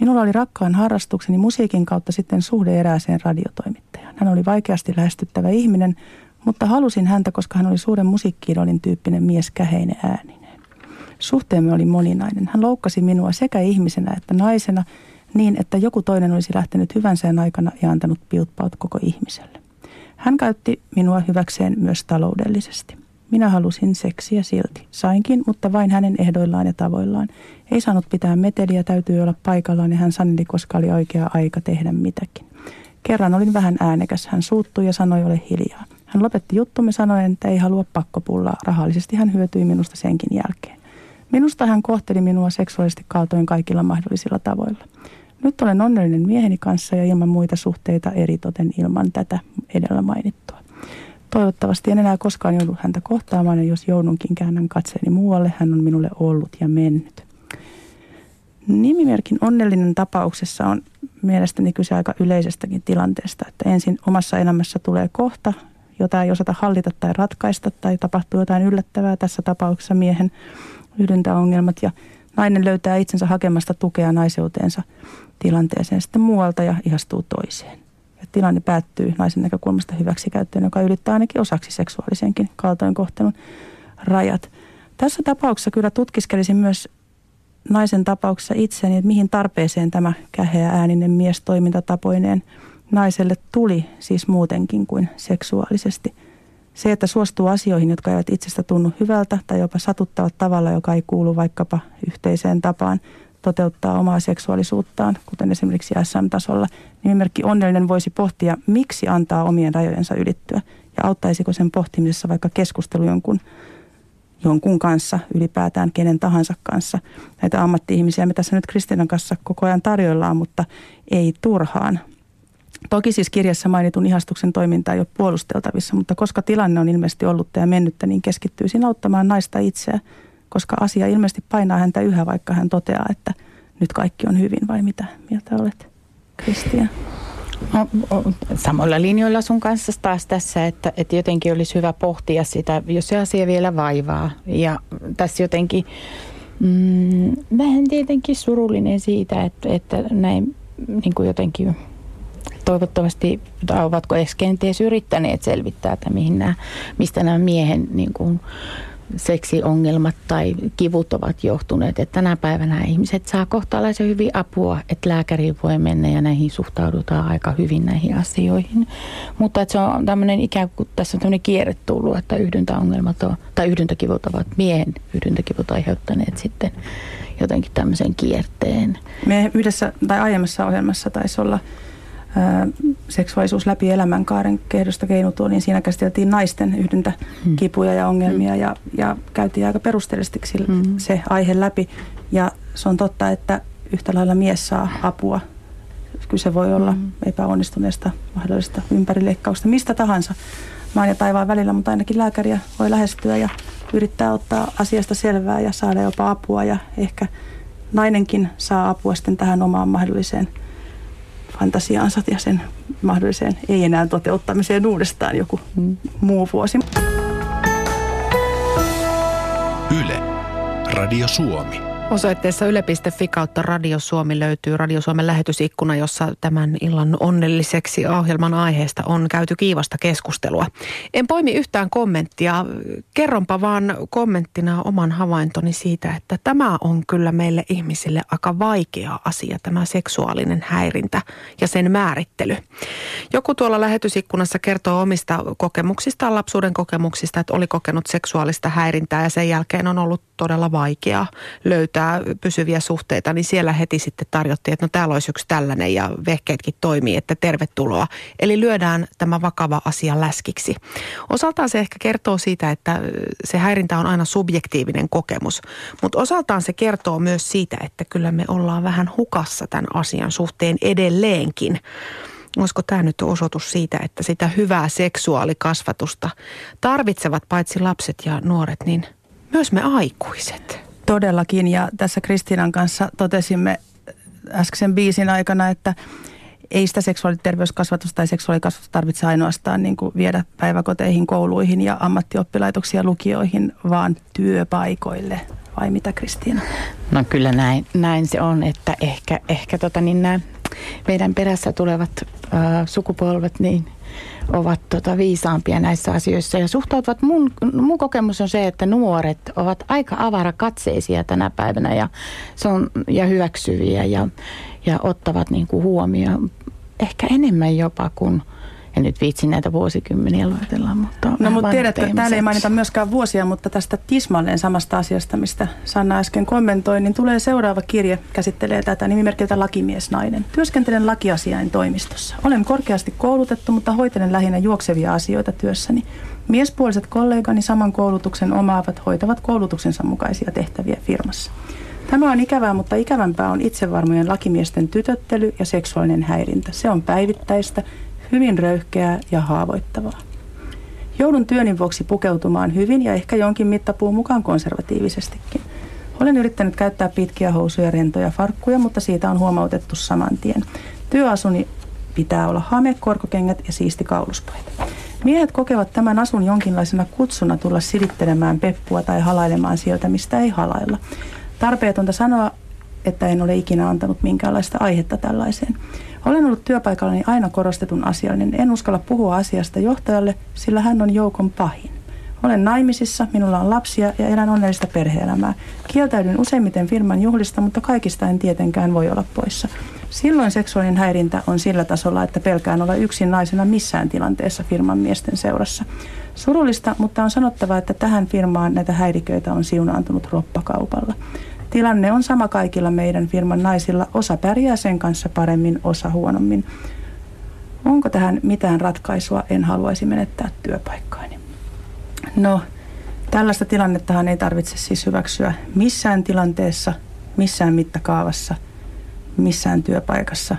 Minulla oli rakkaan harrastukseni musiikin kautta sitten suhde erääseen radiotoimittajaan. Hän oli vaikeasti lähestyttävä ihminen, mutta halusin häntä, koska hän oli suuren musiikkiidolin tyyppinen mies käheinen ääni. Suhteemme oli moninainen. Hän loukkasi minua sekä ihmisenä että naisena niin, että joku toinen olisi lähtenyt hyvänsään aikana ja antanut piutpaut koko ihmiselle. Hän käytti minua hyväkseen myös taloudellisesti. Minä halusin seksiä silti. Sainkin, mutta vain hänen ehdoillaan ja tavoillaan. Ei saanut pitää meteliä, täytyy olla paikallaan ja hän saneli, koska oli oikea aika tehdä mitäkin. Kerran olin vähän äänekäs. Hän suuttui ja sanoi ole hiljaa. Hän lopetti juttumme sanoen, että ei halua pakkopullaa. Rahallisesti hän hyötyi minusta senkin jälkeen. Minusta hän kohteli minua seksuaalisesti kaltoin kaikilla mahdollisilla tavoilla. Nyt olen onnellinen mieheni kanssa ja ilman muita suhteita eritoten ilman tätä edellä mainittua. Toivottavasti en enää koskaan joudu häntä kohtaamaan ja jos joudunkin käännän katseeni muualle, hän on minulle ollut ja mennyt. Nimimerkin onnellinen tapauksessa on mielestäni kyse aika yleisestäkin tilanteesta, että ensin omassa elämässä tulee kohta, jota ei osata hallita tai ratkaista tai tapahtuu jotain yllättävää tässä tapauksessa miehen yhdyntäongelmat ja nainen löytää itsensä hakemasta tukea naiseuteensa tilanteeseen sitten muualta ja ihastuu toiseen. Ja tilanne päättyy naisen näkökulmasta hyväksikäyttöön, joka ylittää ainakin osaksi seksuaalisenkin kaltoinkohtelun rajat. Tässä tapauksessa kyllä tutkiskelisin myös naisen tapauksessa itseäni, että mihin tarpeeseen tämä käheä ääninen mies toimintatapoineen naiselle tuli siis muutenkin kuin seksuaalisesti. Se, että suostuu asioihin, jotka eivät itsestä tunnu hyvältä tai jopa satuttavat tavalla, joka ei kuulu vaikkapa yhteiseen tapaan toteuttaa omaa seksuaalisuuttaan, kuten esimerkiksi SM-tasolla, nimimerkki onnellinen voisi pohtia, miksi antaa omien rajojensa ylittyä ja auttaisiko sen pohtimisessa vaikka keskustelu jonkun jonkun kanssa, ylipäätään kenen tahansa kanssa. Näitä ammatti-ihmisiä me tässä nyt Kristinan kanssa koko ajan tarjoillaan, mutta ei turhaan. Toki siis kirjassa mainitun ihastuksen toiminta ei ole puolusteltavissa, mutta koska tilanne on ilmeisesti ollut ja mennyttä, niin siinä auttamaan naista itseä, koska asia ilmeisesti painaa häntä yhä, vaikka hän toteaa, että nyt kaikki on hyvin, vai mitä mieltä olet, Kristian? No, samoilla linjoilla sun kanssa taas tässä, että, että jotenkin olisi hyvä pohtia sitä, jos se asia vielä vaivaa. Ja tässä jotenkin mm, vähän tietenkin surullinen siitä, että, että näin niin kuin jotenkin toivottavasti, tai ovatko edes kenties yrittäneet selvittää, että mihin nämä, mistä nämä miehen niin kuin, seksiongelmat tai kivut ovat johtuneet. Että tänä päivänä ihmiset saa kohtalaisen hyvin apua, että lääkäriin voi mennä ja näihin suhtaudutaan aika hyvin näihin asioihin. Mutta että se on tämmöinen ikään kuin tässä on tämmöinen kierre tullut, että yhdyntäongelmat on, tai yhdyntäkivut ovat miehen yhdyntäkivut aiheuttaneet sitten jotenkin tämmöisen kierteen. Me yhdessä tai aiemmassa ohjelmassa taisi olla seksuaalisuus läpi elämänkaaren kehdosta keinutua, niin siinä käsiteltiin naisten yhdyntäkipuja ja ongelmia ja, ja käytiin aika perusteellisesti mm. se aihe läpi. Ja se on totta, että yhtä lailla mies saa apua. Kyse voi olla epäonnistuneesta mahdollisesta ympärileikkausta, mistä tahansa maan ja taivaan välillä, mutta ainakin lääkäriä voi lähestyä ja yrittää ottaa asiasta selvää ja saada jopa apua ja ehkä nainenkin saa apua sitten tähän omaan mahdolliseen – fantasiaansa ja sen mahdolliseen ei enää toteuttamiseen uudestaan joku muu vuosi. Yle, Radio Suomi. Osoitteessa yle.fi kautta Radio Suomi löytyy Radio Suomen lähetysikkuna, jossa tämän illan onnelliseksi ohjelman aiheesta on käyty kiivasta keskustelua. En poimi yhtään kommenttia. Kerronpa vaan kommenttina oman havaintoni siitä, että tämä on kyllä meille ihmisille aika vaikea asia, tämä seksuaalinen häirintä ja sen määrittely. Joku tuolla lähetysikkunassa kertoo omista kokemuksistaan, lapsuuden kokemuksista, että oli kokenut seksuaalista häirintää ja sen jälkeen on ollut todella vaikeaa löytää pysyviä suhteita, niin siellä heti sitten tarjottiin, että no täällä olisi yksi tällainen ja vehkeetkin toimii, että tervetuloa. Eli lyödään tämä vakava asia läskiksi. Osaltaan se ehkä kertoo siitä, että se häirintä on aina subjektiivinen kokemus, mutta osaltaan se kertoo myös siitä, että kyllä me ollaan vähän hukassa tämän asian suhteen edelleenkin. Olisiko tämä nyt osoitus siitä, että sitä hyvää seksuaalikasvatusta tarvitsevat paitsi lapset ja nuoret, niin – myös me aikuiset. Todellakin ja tässä Kristiinan kanssa totesimme äskeisen biisin aikana, että ei sitä seksuaaliterveyskasvatusta tai seksuaalikasvatusta tarvitse ainoastaan niin kuin viedä päiväkoteihin, kouluihin ja ammattioppilaitoksiin lukioihin, vaan työpaikoille. Vai mitä Kristiina? No kyllä näin, näin se on, että ehkä, ehkä tota niin nämä meidän perässä tulevat äh, sukupolvet niin ovat tota viisaampia näissä asioissa ja suhtautuvat. Mun, mun kokemus on se, että nuoret ovat aika avarakatseisia tänä päivänä ja, se on, ja hyväksyviä ja, ja ottavat niin kuin huomioon ehkä enemmän jopa kuin en nyt viitsi näitä vuosikymmeniä luetella, mutta... No mutta tiedätkö, täällä ei mainita myöskään vuosia, mutta tästä tismalleen samasta asiasta, mistä Sanna äsken kommentoi, niin tulee seuraava kirje, käsittelee tätä nimimerkiltä Lakimiesnainen. Työskentelen lakiasiain toimistossa. Olen korkeasti koulutettu, mutta hoitelen lähinnä juoksevia asioita työssäni. Miespuoliset kollegani saman koulutuksen omaavat hoitavat koulutuksensa mukaisia tehtäviä firmassa. Tämä on ikävää, mutta ikävämpää on itsevarmojen lakimiesten tytöttely ja seksuaalinen häirintä. Se on päivittäistä, hyvin röyhkeää ja haavoittavaa. Joudun työnin vuoksi pukeutumaan hyvin ja ehkä jonkin mittapuun mukaan konservatiivisestikin. Olen yrittänyt käyttää pitkiä housuja, rentoja farkkuja, mutta siitä on huomautettu saman tien. Työasuni pitää olla hame, korkokengät ja siisti kauluspaita. Miehet kokevat tämän asun jonkinlaisena kutsuna tulla silittelemään peppua tai halailemaan sieltä, mistä ei halailla. Tarpeetonta sanoa, että en ole ikinä antanut minkäänlaista aihetta tällaiseen. Olen ollut työpaikallani aina korostetun asiallinen. En uskalla puhua asiasta johtajalle, sillä hän on joukon pahin. Olen naimisissa, minulla on lapsia ja elän onnellista perheelämää. Kieltäydyn useimmiten firman juhlista, mutta kaikista en tietenkään voi olla poissa. Silloin seksuaalinen häirintä on sillä tasolla, että pelkään olla yksin naisena missään tilanteessa firman miesten seurassa. Surullista, mutta on sanottava, että tähän firmaan näitä häiriköitä on siunaantunut roppakaupalla. Tilanne on sama kaikilla meidän firman naisilla. Osa pärjää sen kanssa paremmin, osa huonommin. Onko tähän mitään ratkaisua? En haluaisi menettää työpaikkaani. No, tällaista tilannettahan ei tarvitse siis hyväksyä missään tilanteessa, missään mittakaavassa, missään työpaikassa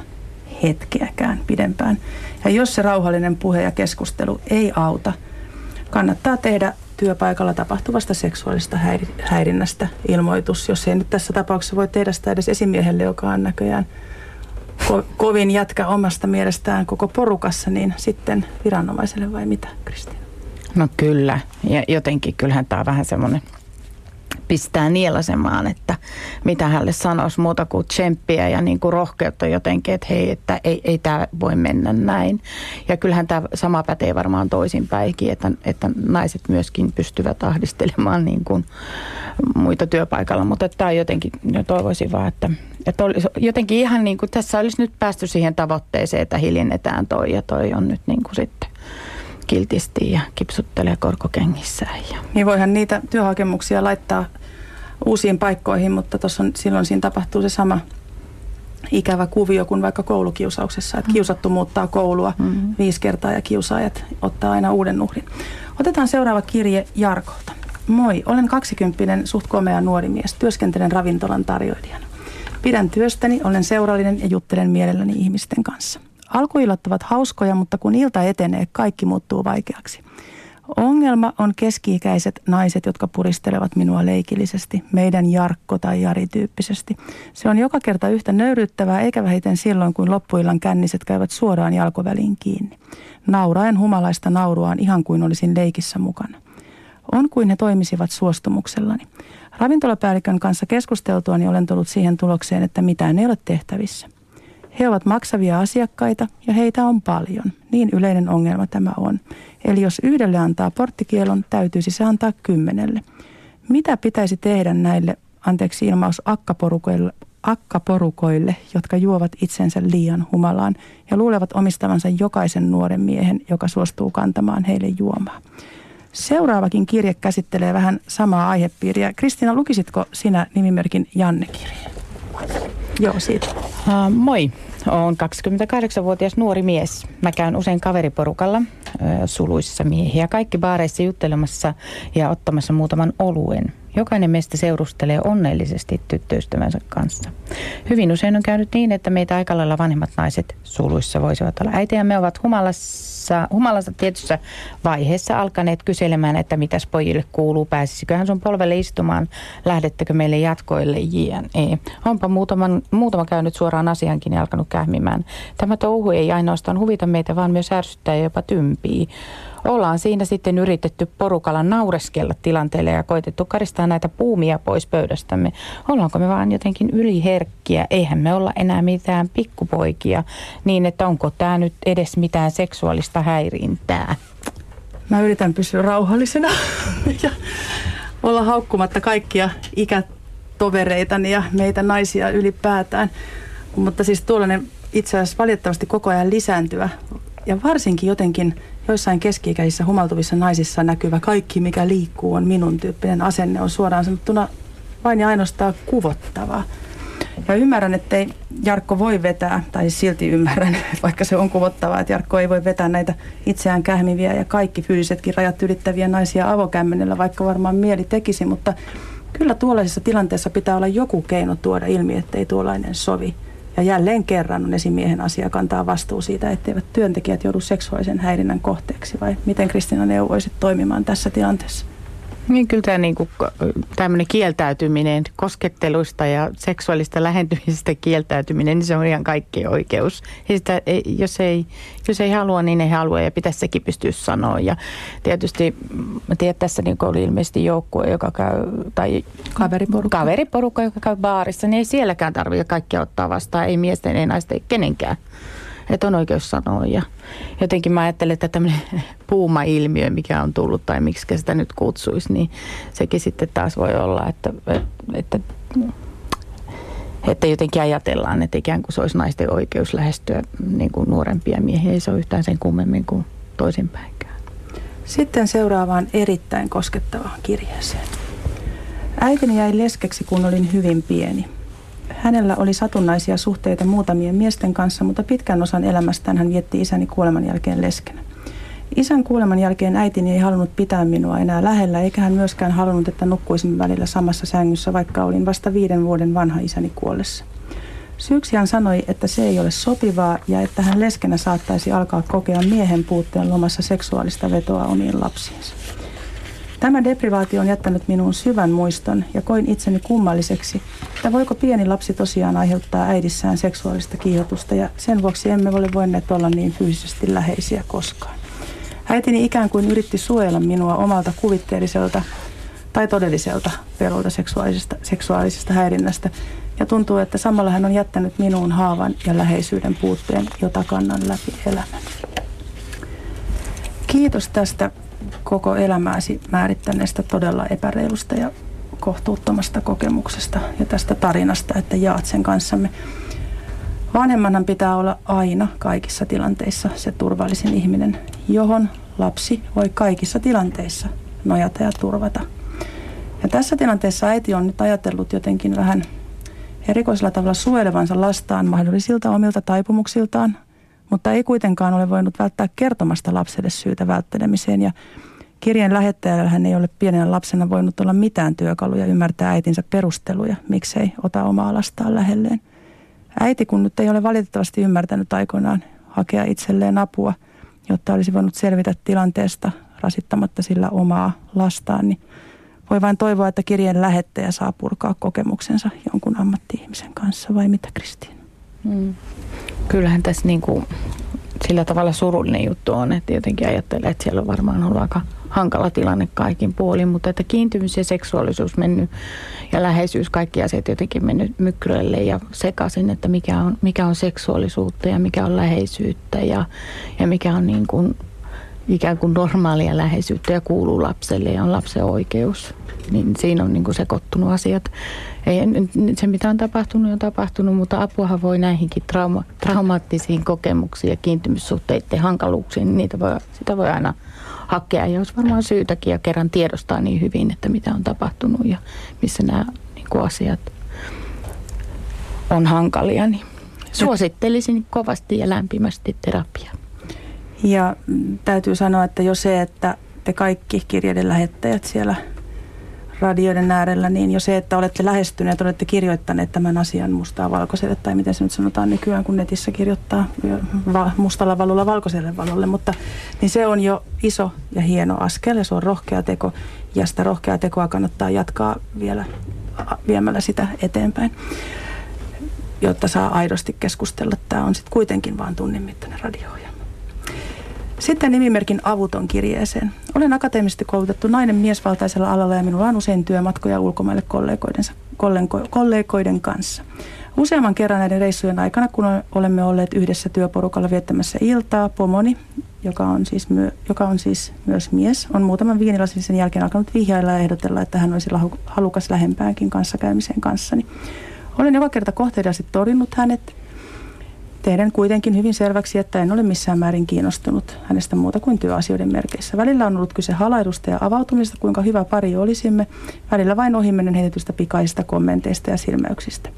hetkeäkään pidempään. Ja jos se rauhallinen puhe ja keskustelu ei auta, kannattaa tehdä työpaikalla tapahtuvasta seksuaalista häirinnästä ilmoitus, jos ei nyt tässä tapauksessa voi tehdä sitä edes esimiehelle, joka on näköjään ko- kovin jätkä omasta mielestään koko porukassa, niin sitten viranomaiselle vai mitä, Kristiina? No kyllä, ja jotenkin kyllähän tämä on vähän semmoinen pistää nielasemaan, että mitä hänelle sanoisi muuta kuin tsemppiä ja niin kuin rohkeutta jotenkin, että hei, että ei, ei tämä voi mennä näin. Ja kyllähän tämä sama pätee varmaan toisinpäinkin, että, että naiset myöskin pystyvät ahdistelemaan niin kuin muita työpaikalla, mutta tämä jotenkin, toivoisin vaan, että, että olisi, jotenkin ihan niin kuin tässä olisi nyt päästy siihen tavoitteeseen, että hiljennetään toi ja toi on nyt niin kuin sitten kiltisti ja kipsuttelee korkokengissään. Ja. Niin voihan niitä työhakemuksia laittaa uusiin paikkoihin, mutta tuossa silloin siinä tapahtuu se sama ikävä kuvio kuin vaikka koulukiusauksessa, että mm. kiusattu muuttaa koulua mm-hmm. viisi kertaa ja kiusaajat ottaa aina uuden uhrin. Otetaan seuraava kirje Jarkolta. Moi, olen kaksikymppinen suht komea nuori mies. Työskentelen ravintolan tarjoilijana. Pidän työstäni, olen seurallinen ja juttelen mielelläni ihmisten kanssa. Alkuillat ovat hauskoja, mutta kun ilta etenee, kaikki muuttuu vaikeaksi. Ongelma on keski-ikäiset naiset, jotka puristelevat minua leikillisesti, meidän Jarkko tai Jari tyyppisesti. Se on joka kerta yhtä nöyryttävää, eikä vähiten silloin, kun loppuillan känniset käyvät suoraan jalkoväliin kiinni. Nauraen humalaista nauruaan ihan kuin olisin leikissä mukana. On kuin he toimisivat suostumuksellani. Ravintolapäällikön kanssa keskusteltuani olen tullut siihen tulokseen, että mitään ei ole tehtävissä. He ovat maksavia asiakkaita ja heitä on paljon. Niin yleinen ongelma tämä on. Eli jos yhdelle antaa porttikielon, täytyisi se antaa kymmenelle. Mitä pitäisi tehdä näille, anteeksi ilmaus, akkaporukoille, akkaporukoille, jotka juovat itsensä liian humalaan ja luulevat omistavansa jokaisen nuoren miehen, joka suostuu kantamaan heille juomaa. Seuraavakin kirje käsittelee vähän samaa aihepiiriä. Kristina, lukisitko sinä nimimerkin Janne-kirjeen? Joo, siitä. Uh, moi. Olen 28-vuotias nuori mies. Mä käyn usein kaveriporukalla suluissa miehiä. Kaikki baareissa juttelemassa ja ottamassa muutaman oluen. Jokainen meistä seurustelee onnellisesti tyttöystävänsä kanssa. Hyvin usein on käynyt niin, että meitä aika lailla vanhemmat naiset suluissa voisivat olla. Äitiämme ovat humalassa, humalassa tietyssä vaiheessa alkaneet kyselemään, että mitäs pojille kuuluu, pääsisiköhän sun polvelle istumaan, lähdettekö meille jatkoille, jne. Onpa muutaman, muutama käynyt suoraan asiankin ja alkanut kähmimään. Tämä touhu ei ainoastaan huvita meitä, vaan myös ärsyttää ja jopa tympii ollaan siinä sitten yritetty porukalla naureskella tilanteelle ja koitettu karistaa näitä puumia pois pöydästämme. Ollaanko me vaan jotenkin yliherkkiä? Eihän me olla enää mitään pikkupoikia, niin että onko tämä nyt edes mitään seksuaalista häirintää? Mä yritän pysyä rauhallisena ja olla haukkumatta kaikkia ikätovereitani ja meitä naisia ylipäätään. Mutta siis tuollainen itse asiassa valitettavasti koko ajan lisääntyvä Ja varsinkin jotenkin joissain keski-ikäisissä humaltuvissa naisissa näkyvä kaikki, mikä liikkuu, on minun tyyppinen asenne, on suoraan sanottuna vain ja ainoastaan kuvottavaa. Ja ymmärrän, että ei Jarkko voi vetää, tai silti ymmärrän, vaikka se on kuvottavaa, että Jarkko ei voi vetää näitä itseään kähmiviä ja kaikki fyysisetkin rajat ylittäviä naisia avokämmenellä, vaikka varmaan mieli tekisi, mutta kyllä tuollaisessa tilanteessa pitää olla joku keino tuoda ilmi, ettei tuollainen sovi. Ja jälleen kerran on esimiehen asia kantaa vastuu siitä, etteivät työntekijät joudu seksuaalisen häirinnän kohteeksi. Vai miten Kristina neuvoisit toimimaan tässä tilanteessa? Niin kyllä tämä niin tämmöinen kieltäytyminen koskettelusta ja seksuaalista lähentymisestä kieltäytyminen, niin se on ihan kaikkien oikeus. Ja sitä, jos, ei, jos ei halua, niin ei halua ja pitäisi sekin pystyä sanoa. Ja tietysti, mä tiedän, tässä niin oli ilmeisesti joukkue, joka käy, tai kaveriporukka. kaveriporukka, joka käy baarissa, niin ei sielläkään tarvitse kaikkia ottaa vastaan, ei miesten, ei naisten, ei kenenkään että on oikeus sanoa. Ja jotenkin mä ajattelen, että tämmöinen puuma-ilmiö, mikä on tullut tai miksi sitä nyt kutsuisi, niin sekin sitten taas voi olla, että, että, että jotenkin ajatellaan, että ikään kuin se olisi naisten oikeus lähestyä niin kuin nuorempia miehiä. Ei se ole yhtään sen kummemmin kuin toisinpäinkään. Sitten seuraavaan erittäin koskettavaan kirjeeseen. Äitini jäi leskeksi, kun olin hyvin pieni. Hänellä oli satunnaisia suhteita muutamien miesten kanssa, mutta pitkän osan elämästään hän vietti isäni kuoleman jälkeen leskenä. Isän kuoleman jälkeen äitini ei halunnut pitää minua enää lähellä, eikä hän myöskään halunnut, että nukkuisimme välillä samassa sängyssä, vaikka olin vasta viiden vuoden vanha isäni kuollessa. Syyksi hän sanoi, että se ei ole sopivaa ja että hän leskenä saattaisi alkaa kokea miehen puutteen lomassa seksuaalista vetoa omiin lapsiinsa. Tämä deprivaatio on jättänyt minuun syvän muiston ja koin itseni kummalliseksi, että voiko pieni lapsi tosiaan aiheuttaa äidissään seksuaalista kiihotusta ja sen vuoksi emme ole voineet olla niin fyysisesti läheisiä koskaan. Äitini ikään kuin yritti suojella minua omalta kuvitteelliselta tai todelliselta pelolta seksuaalisesta, seksuaalisesta häirinnästä ja tuntuu, että samalla hän on jättänyt minuun haavan ja läheisyyden puutteen, jota kannan läpi elämän. Kiitos tästä koko elämääsi määrittäneestä todella epäreilusta ja kohtuuttomasta kokemuksesta ja tästä tarinasta, että jaat sen kanssamme. Vanhemmanhan pitää olla aina kaikissa tilanteissa se turvallisin ihminen, johon lapsi voi kaikissa tilanteissa nojata ja turvata. Ja tässä tilanteessa äiti on nyt ajatellut jotenkin vähän erikoisella tavalla suojelevansa lastaan mahdollisilta omilta taipumuksiltaan, mutta ei kuitenkaan ole voinut välttää kertomasta lapselle syytä välttelemiseen. Ja kirjeen lähettäjällä hän ei ole pienenä lapsena voinut olla mitään työkaluja ymmärtää äitinsä perusteluja, miksei ota omaa lastaan lähelleen. Äiti, kun nyt ei ole valitettavasti ymmärtänyt aikoinaan hakea itselleen apua, jotta olisi voinut selvitä tilanteesta rasittamatta sillä omaa lastaan, niin voi vain toivoa, että kirjeen lähettäjä saa purkaa kokemuksensa jonkun ammatti-ihmisen kanssa, vai mitä Kristiina? Mm. Kyllähän tässä niin kuin sillä tavalla surullinen juttu on, että jotenkin ajattelee, että siellä on varmaan ollut aika hankala tilanne kaikin puolin, mutta että kiintymys ja seksuaalisuus mennyt ja läheisyys, kaikki asiat jotenkin mennyt mykkylle ja sekaisin, että mikä on, mikä on seksuaalisuutta ja mikä on läheisyyttä ja, ja mikä on niin kuin ikään kuin normaalia läheisyyttä ja kuuluu lapselle ja on lapsen oikeus. Niin siinä on niin kuin sekoittunut asiat. Ei, se mitä on tapahtunut on tapahtunut, mutta apuahan voi näihinkin trauma, traumaattisiin kokemuksiin ja kiintymyssuhteiden hankaluuksiin, niin niitä voi, sitä voi aina hakea. Ja olisi varmaan syytäkin ja kerran tiedostaa niin hyvin, että mitä on tapahtunut ja missä nämä niin kuin asiat on hankalia. Niin suosittelisin kovasti ja lämpimästi terapiaa. Ja täytyy sanoa, että jo se, että te kaikki kirjeiden lähettäjät siellä radioiden äärellä, niin jo se, että olette lähestyneet, olette kirjoittaneet tämän asian mustaa valkoiselle, tai miten se nyt sanotaan nykyään, kun netissä kirjoittaa mustalla valolla valkoiselle valolle, mutta niin se on jo iso ja hieno askel, ja se on rohkea teko, ja sitä rohkeaa tekoa kannattaa jatkaa vielä viemällä sitä eteenpäin jotta saa aidosti keskustella. Tämä on sitten kuitenkin vain tunnin mittainen radio sitten nimimerkin avuton kirjeeseen. Olen akateemisesti koulutettu nainen miesvaltaisella alalla ja minulla on usein työmatkoja ulkomaille kollegoiden kanssa. Useamman kerran näiden reissujen aikana, kun olemme olleet yhdessä työporukalla viettämässä iltaa, pomoni, joka on siis, myö, joka on siis myös mies, on muutaman viinilasin sen jälkeen alkanut vihjailla ja ehdotella, että hän olisi halukas lähempäänkin kanssakäymiseen kanssani. Olen joka kerta kohteliaasti torjunut hänet Teidän kuitenkin hyvin selväksi, että en ole missään määrin kiinnostunut hänestä muuta kuin työasioiden merkeissä. Välillä on ollut kyse halailusta ja avautumista, kuinka hyvä pari olisimme. Välillä vain ohimennen heitetystä pikaisista kommenteista ja silmäyksistä.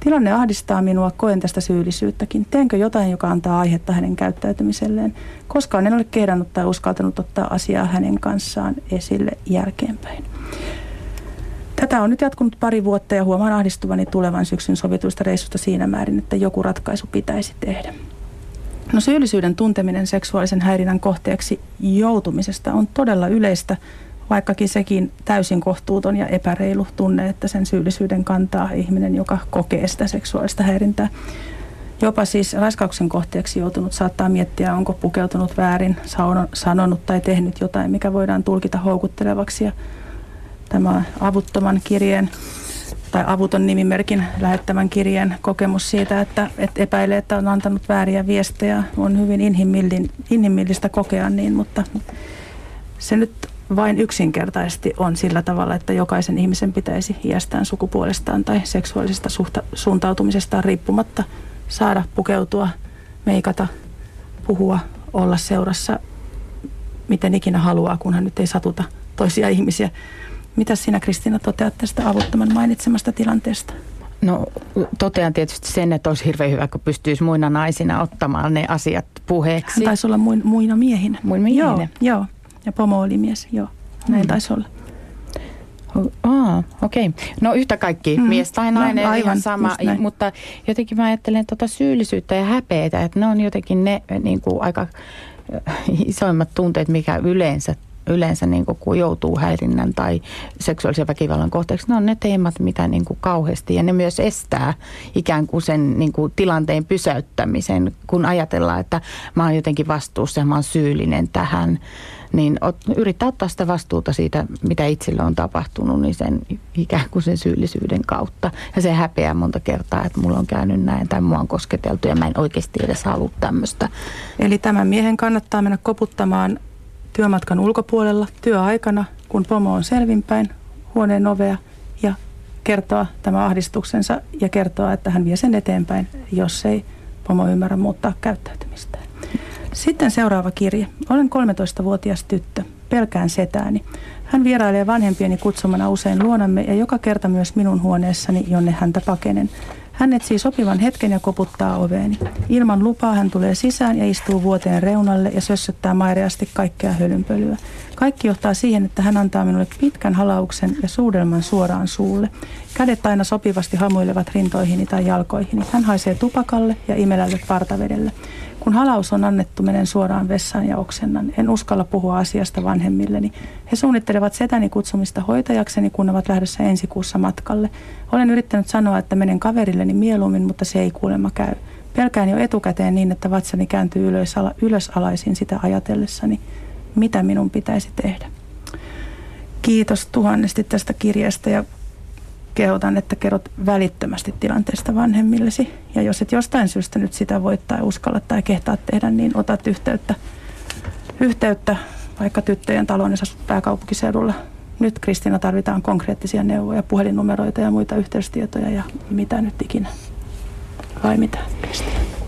Tilanne ahdistaa minua, koen tästä syyllisyyttäkin. Teenkö jotain, joka antaa aihetta hänen käyttäytymiselleen? Koskaan en ole kehdannut tai uskaltanut ottaa asiaa hänen kanssaan esille jälkeenpäin. Tätä on nyt jatkunut pari vuotta ja huomaan ahdistuvani tulevan syksyn sovituista reissusta siinä määrin, että joku ratkaisu pitäisi tehdä. No syyllisyyden tunteminen seksuaalisen häirinnän kohteeksi joutumisesta on todella yleistä, vaikkakin sekin täysin kohtuuton ja epäreilu tunne, että sen syyllisyyden kantaa ihminen, joka kokee sitä seksuaalista häirintää. Jopa siis raiskauksen kohteeksi joutunut saattaa miettiä, onko pukeutunut väärin, sanonut tai tehnyt jotain, mikä voidaan tulkita houkuttelevaksi ja tämä avuttoman kirjeen tai avuton nimimerkin lähettämän kirjeen kokemus siitä, että, että epäilee, että on antanut vääriä viestejä, on hyvin inhimillistä kokea niin, mutta se nyt vain yksinkertaisesti on sillä tavalla, että jokaisen ihmisen pitäisi iästään, sukupuolestaan tai seksuaalisesta suhta, suuntautumisestaan riippumatta saada pukeutua, meikata, puhua, olla seurassa, miten ikinä haluaa, kunhan nyt ei satuta toisia ihmisiä. Mitä sinä Kristiina toteat tästä avuttoman mainitsemasta tilanteesta? No totean tietysti sen, että olisi hirveän hyvä, kun pystyisi muina naisina ottamaan ne asiat puheeksi. Hän taisi olla muina, muina miehinä. Muina miehinä? Joo, joo. Ja pomo oli mies, joo. Näin mm. taisi olla. Ah, okei. Okay. No yhtä kaikki, mm. mies tai no, nainen, no, aivan, ihan sama. Mutta jotenkin mä ajattelen tuota syyllisyyttä ja häpeitä, että ne on jotenkin ne niin kuin aika isoimmat tunteet, mikä yleensä yleensä niin kuin, kun joutuu häirinnän tai seksuaalisen väkivallan kohteeksi, ne on ne teemat, mitä niin kuin kauheasti ja ne myös estää ikään kuin sen niin kuin tilanteen pysäyttämisen, kun ajatellaan, että mä oon jotenkin vastuussa ja mä oon syyllinen tähän niin ot, yrittää ottaa sitä vastuuta siitä, mitä itselle on tapahtunut, niin sen ikään kuin sen syyllisyyden kautta. Ja se häpeää monta kertaa, että mulla on käynyt näin tai mua on kosketeltu ja mä en oikeasti edes halua tämmöistä. Eli tämän miehen kannattaa mennä koputtamaan työmatkan ulkopuolella työaikana, kun pomo on selvinpäin huoneen ovea ja kertoa tämä ahdistuksensa ja kertoa, että hän vie sen eteenpäin, jos ei pomo ymmärrä muuttaa käyttäytymistä. Sitten seuraava kirje. Olen 13-vuotias tyttö. Pelkään setääni. Hän vierailee vanhempieni kutsumana usein luonamme ja joka kerta myös minun huoneessani, jonne häntä pakenen. Hän etsii sopivan hetken ja koputtaa oveeni. Ilman lupaa hän tulee sisään ja istuu vuoteen reunalle ja sössöttää maireasti kaikkea hölynpölyä. Kaikki johtaa siihen, että hän antaa minulle pitkän halauksen ja suudelman suoraan suulle. Kädet aina sopivasti hamuilevat rintoihini tai jalkoihini. Hän haisee tupakalle ja imelälle partavedelle. Kun halaus on annettu, menen suoraan vessaan ja oksennan. En uskalla puhua asiasta vanhemmilleni. He suunnittelevat setäni kutsumista hoitajakseni, kun ovat lähdössä ensi kuussa matkalle. Olen yrittänyt sanoa, että menen kaverilleni mieluummin, mutta se ei kuulemma käy. Pelkään jo etukäteen niin, että vatsani kääntyy ylös, ylösalaisin sitä ajatellessani. Mitä minun pitäisi tehdä? Kiitos tuhannesti tästä kirjasta ja kehotan, että kerrot välittömästi tilanteesta vanhemmillesi. Ja jos et jostain syystä nyt sitä voit tai uskalla tai kehtaa tehdä, niin otat yhteyttä, yhteyttä vaikka tyttöjen taloon, asut pääkaupunkiseudulla. Nyt Kristina tarvitaan konkreettisia neuvoja, puhelinnumeroita ja muita yhteystietoja ja mitä nyt ikinä. Vai mitä, Kristina?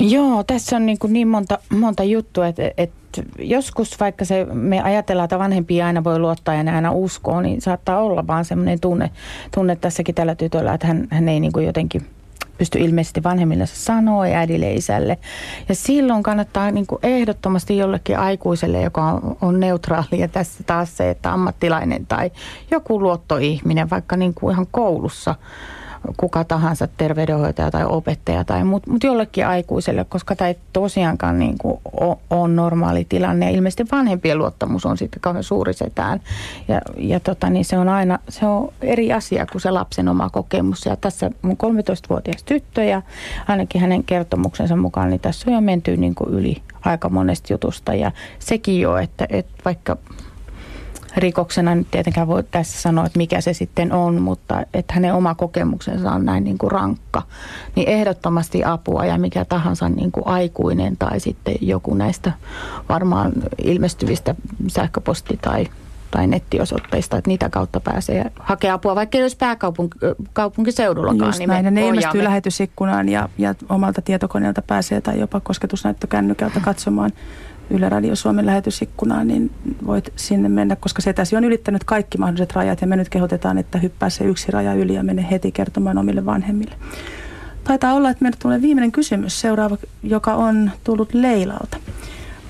Joo, tässä on niin, kuin niin monta, monta juttua, että, että joskus vaikka se, me ajatellaan, että vanhempia aina voi luottaa ja ne aina uskoo, niin saattaa olla vaan semmoinen tunne, tunne tässäkin tällä tytöllä, että hän, hän ei niin kuin jotenkin pysty ilmeisesti vanhemmille sanoa ja äidille isälle. Ja silloin kannattaa niin kuin ehdottomasti jollekin aikuiselle, joka on, on neutraali ja tässä taas se, että ammattilainen tai joku luottoihminen vaikka niin kuin ihan koulussa – kuka tahansa terveydenhoitaja tai opettaja tai mutta mut jollekin aikuiselle, koska tämä ei tosiaankaan niin kuin ole, normaali tilanne. Ja ilmeisesti vanhempien luottamus on sitten kauhean suuri setään. Ja, ja tota, niin se on aina se on eri asia kuin se lapsen oma kokemus. Ja tässä mun 13-vuotias tyttö ja ainakin hänen kertomuksensa mukaan, niin tässä on jo menty niin kuin yli aika monesta jutusta. Ja sekin jo, että, että vaikka rikoksena nyt tietenkään voi tässä sanoa, että mikä se sitten on, mutta että hänen oma kokemuksensa on näin niin kuin rankka, niin ehdottomasti apua ja mikä tahansa niin kuin aikuinen tai sitten joku näistä varmaan ilmestyvistä sähköposti- tai tai nettiosoitteista, että niitä kautta pääsee hakemaan apua, vaikka ei olisi pääkaupunkiseudullakaan. Niin näin, ne ilmestyy lähetysikkunaan ja, ja omalta tietokoneelta pääsee tai jopa kosketusnäyttökännykältä katsomaan Yle Radio Suomen lähetysikkunaan, niin voit sinne mennä, koska se tässä on ylittänyt kaikki mahdolliset rajat ja me nyt kehotetaan, että hyppää se yksi raja yli ja mene heti kertomaan omille vanhemmille. Taitaa olla, että meille tulee viimeinen kysymys seuraava, joka on tullut Leilalta.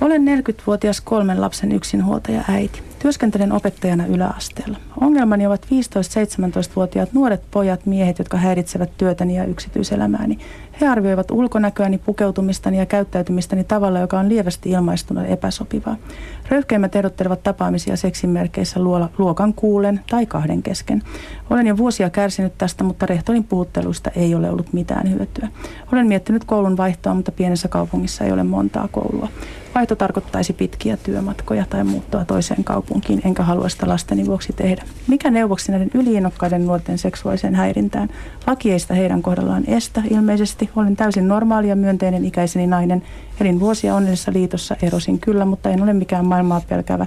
Olen 40-vuotias kolmen lapsen yksinhuoltaja äiti. Työskentelen opettajana yläasteella. Ongelmani ovat 15-17-vuotiaat nuoret pojat, miehet, jotka häiritsevät työtäni ja yksityiselämääni. He arvioivat ulkonäköäni, pukeutumistani ja käyttäytymistäni tavalla, joka on lievästi ilmaistuna epäsopivaa. Röyhkeimmät erottelevat tapaamisia seksimerkeissä luokan kuulen tai kahden kesken. Olen jo vuosia kärsinyt tästä, mutta rehtorin puhutteluista ei ole ollut mitään hyötyä. Olen miettinyt koulun vaihtoa, mutta pienessä kaupungissa ei ole montaa koulua. Vaihto tarkoittaisi pitkiä työmatkoja tai muuttoa toiseen kaupunkiin, enkä halua sitä lasteni vuoksi tehdä. Mikä neuvoksi näiden yliinnokkaiden nuorten seksuaaliseen häirintään? Laki ei sitä heidän kohdallaan estä ilmeisesti. Olen täysin normaali ja myönteinen ikäiseni nainen. Elin vuosia onnellisessa liitossa, erosin kyllä, mutta en ole mikään maailmaa pelkävä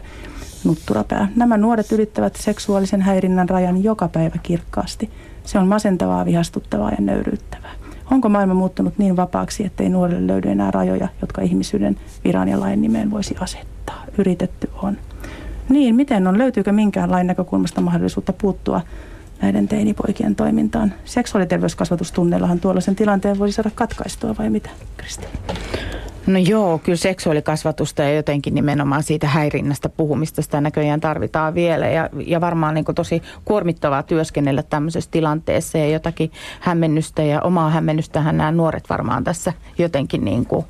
nutturapää. Nämä nuoret ylittävät seksuaalisen häirinnän rajan joka päivä kirkkaasti. Se on masentavaa, vihastuttavaa ja nöyryyttävää. Onko maailma muuttunut niin vapaaksi, ettei nuorille löydy enää rajoja, jotka ihmisyyden viran ja lain nimeen voisi asettaa? Yritetty on. Niin, miten on? Löytyykö minkään lain näkökulmasta mahdollisuutta puuttua näiden teinipoikien toimintaan? Seksuaaliterveyskasvatustunneillahan tuollaisen tilanteen voisi saada katkaistua vai mitä, Kristi? No joo, kyllä seksuaalikasvatusta ja jotenkin nimenomaan siitä häirinnästä puhumista sitä näköjään tarvitaan vielä. Ja, ja varmaan niin tosi kuormittavaa työskennellä tämmöisessä tilanteessa ja jotakin hämmennystä ja omaa hämmennystähän nämä nuoret varmaan tässä jotenkin niin kuin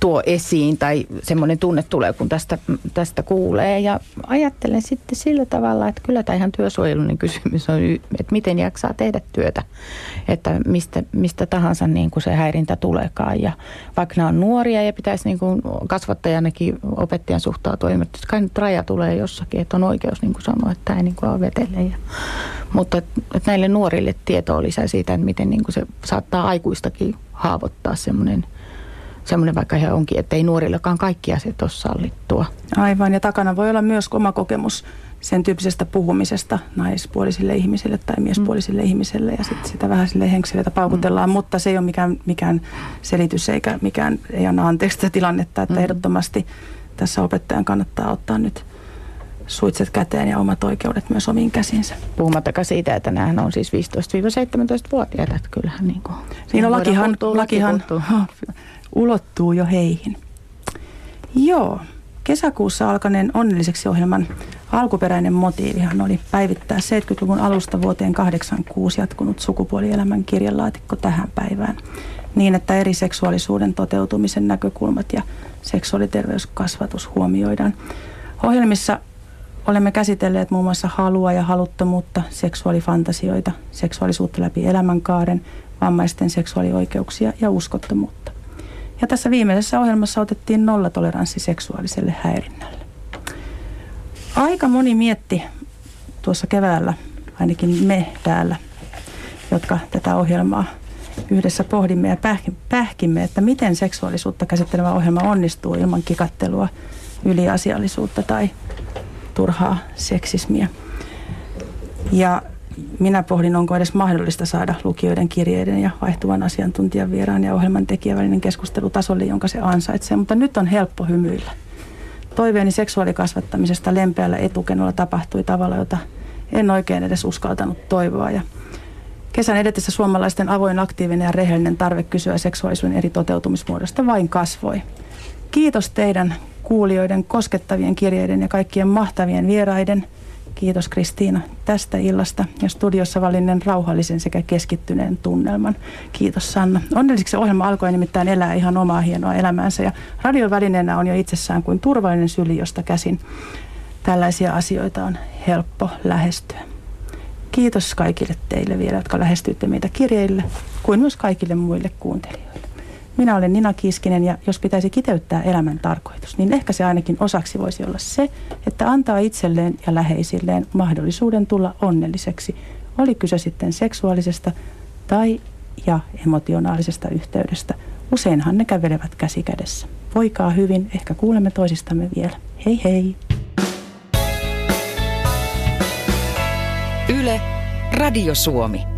tuo esiin tai semmoinen tunne tulee, kun tästä, tästä kuulee. Ja ajattelen sitten sillä tavalla, että kyllä tämä ihan työsuojelun kysymys on, että miten jaksaa tehdä työtä, että mistä, mistä tahansa niin kuin se häirintä tuleekaan. Ja vaikka nämä on nuoria ja pitäisi niin kuin kasvattajanakin opettajan suhtautua, että kai nyt raja tulee jossakin, että on oikeus niin kuin sanoa, että tämä ei niin kuin ole vetele. Ja, mutta että, että näille nuorille tietoa lisää siitä, että miten niin kuin se saattaa aikuistakin haavoittaa semmoinen – semmoinen vaikka he onkin, että ei nuorillekaan kaikki asiat ole sallittua. Aivan, ja takana voi olla myös oma kokemus sen tyyppisestä puhumisesta naispuolisille ihmisille tai miespuolisille mm. ihmisille ja sitten sitä vähän sille henkseleitä paukutellaan, mm. mutta se ei ole mikään, mikään selitys eikä mikään, ei anna anteeksi sitä tilannetta, että mm. ehdottomasti tässä opettajan kannattaa ottaa nyt suitset käteen ja omat oikeudet myös omiin käsinsä. Puhumattakaan siitä, että nämä on siis 15-17-vuotiaita, että kyllähän niin kuin... Niin no lakihan, lakihan ulottuu jo heihin. Joo, kesäkuussa alkaneen onnelliseksi ohjelman alkuperäinen motiivihan oli päivittää 70-luvun alusta vuoteen 86 jatkunut sukupuolielämän kirjanlaatikko tähän päivään niin, että eri seksuaalisuuden toteutumisen näkökulmat ja seksuaaliterveyskasvatus huomioidaan. Ohjelmissa olemme käsitelleet muun muassa halua ja haluttomuutta, seksuaalifantasioita, seksuaalisuutta läpi elämänkaaren, vammaisten seksuaalioikeuksia ja uskottomuutta. Ja tässä viimeisessä ohjelmassa otettiin nollatoleranssi seksuaaliselle häirinnälle. Aika moni mietti tuossa keväällä, ainakin me täällä, jotka tätä ohjelmaa yhdessä pohdimme ja pähkimme, että miten seksuaalisuutta käsittelevä ohjelma onnistuu ilman kikattelua, yliasiallisuutta tai turhaa seksismiä. Ja minä pohdin, onko edes mahdollista saada lukijoiden kirjeiden ja vaihtuvan asiantuntijan vieraan ja ohjelman tekijän välinen keskustelu jonka se ansaitsee. Mutta nyt on helppo hymyillä. Toiveeni seksuaalikasvattamisesta lempeällä etukenolla tapahtui tavalla, jota en oikein edes uskaltanut toivoa. Ja kesän edetessä suomalaisten avoin, aktiivinen ja rehellinen tarve kysyä seksuaalisuuden eri toteutumismuodosta vain kasvoi. Kiitos teidän kuulijoiden koskettavien kirjeiden ja kaikkien mahtavien vieraiden – Kiitos Kristiina tästä illasta ja studiossa valinnen rauhallisen sekä keskittyneen tunnelman. Kiitos Sanna. Onnelliseksi ohjelma alkoi nimittäin elää ihan omaa hienoa elämäänsä ja radiovälineenä on jo itsessään kuin turvallinen syli, josta käsin tällaisia asioita on helppo lähestyä. Kiitos kaikille teille vielä, jotka lähestyitte meitä kirjeille, kuin myös kaikille muille kuuntelijoille. Minä olen Nina Kiiskinen ja jos pitäisi kiteyttää elämän tarkoitus, niin ehkä se ainakin osaksi voisi olla se, että antaa itselleen ja läheisilleen mahdollisuuden tulla onnelliseksi. Oli kyse sitten seksuaalisesta tai ja emotionaalisesta yhteydestä. Useinhan ne kävelevät käsi kädessä. Voikaa hyvin, ehkä kuulemme toisistamme vielä. Hei hei! Yle, Radio Suomi.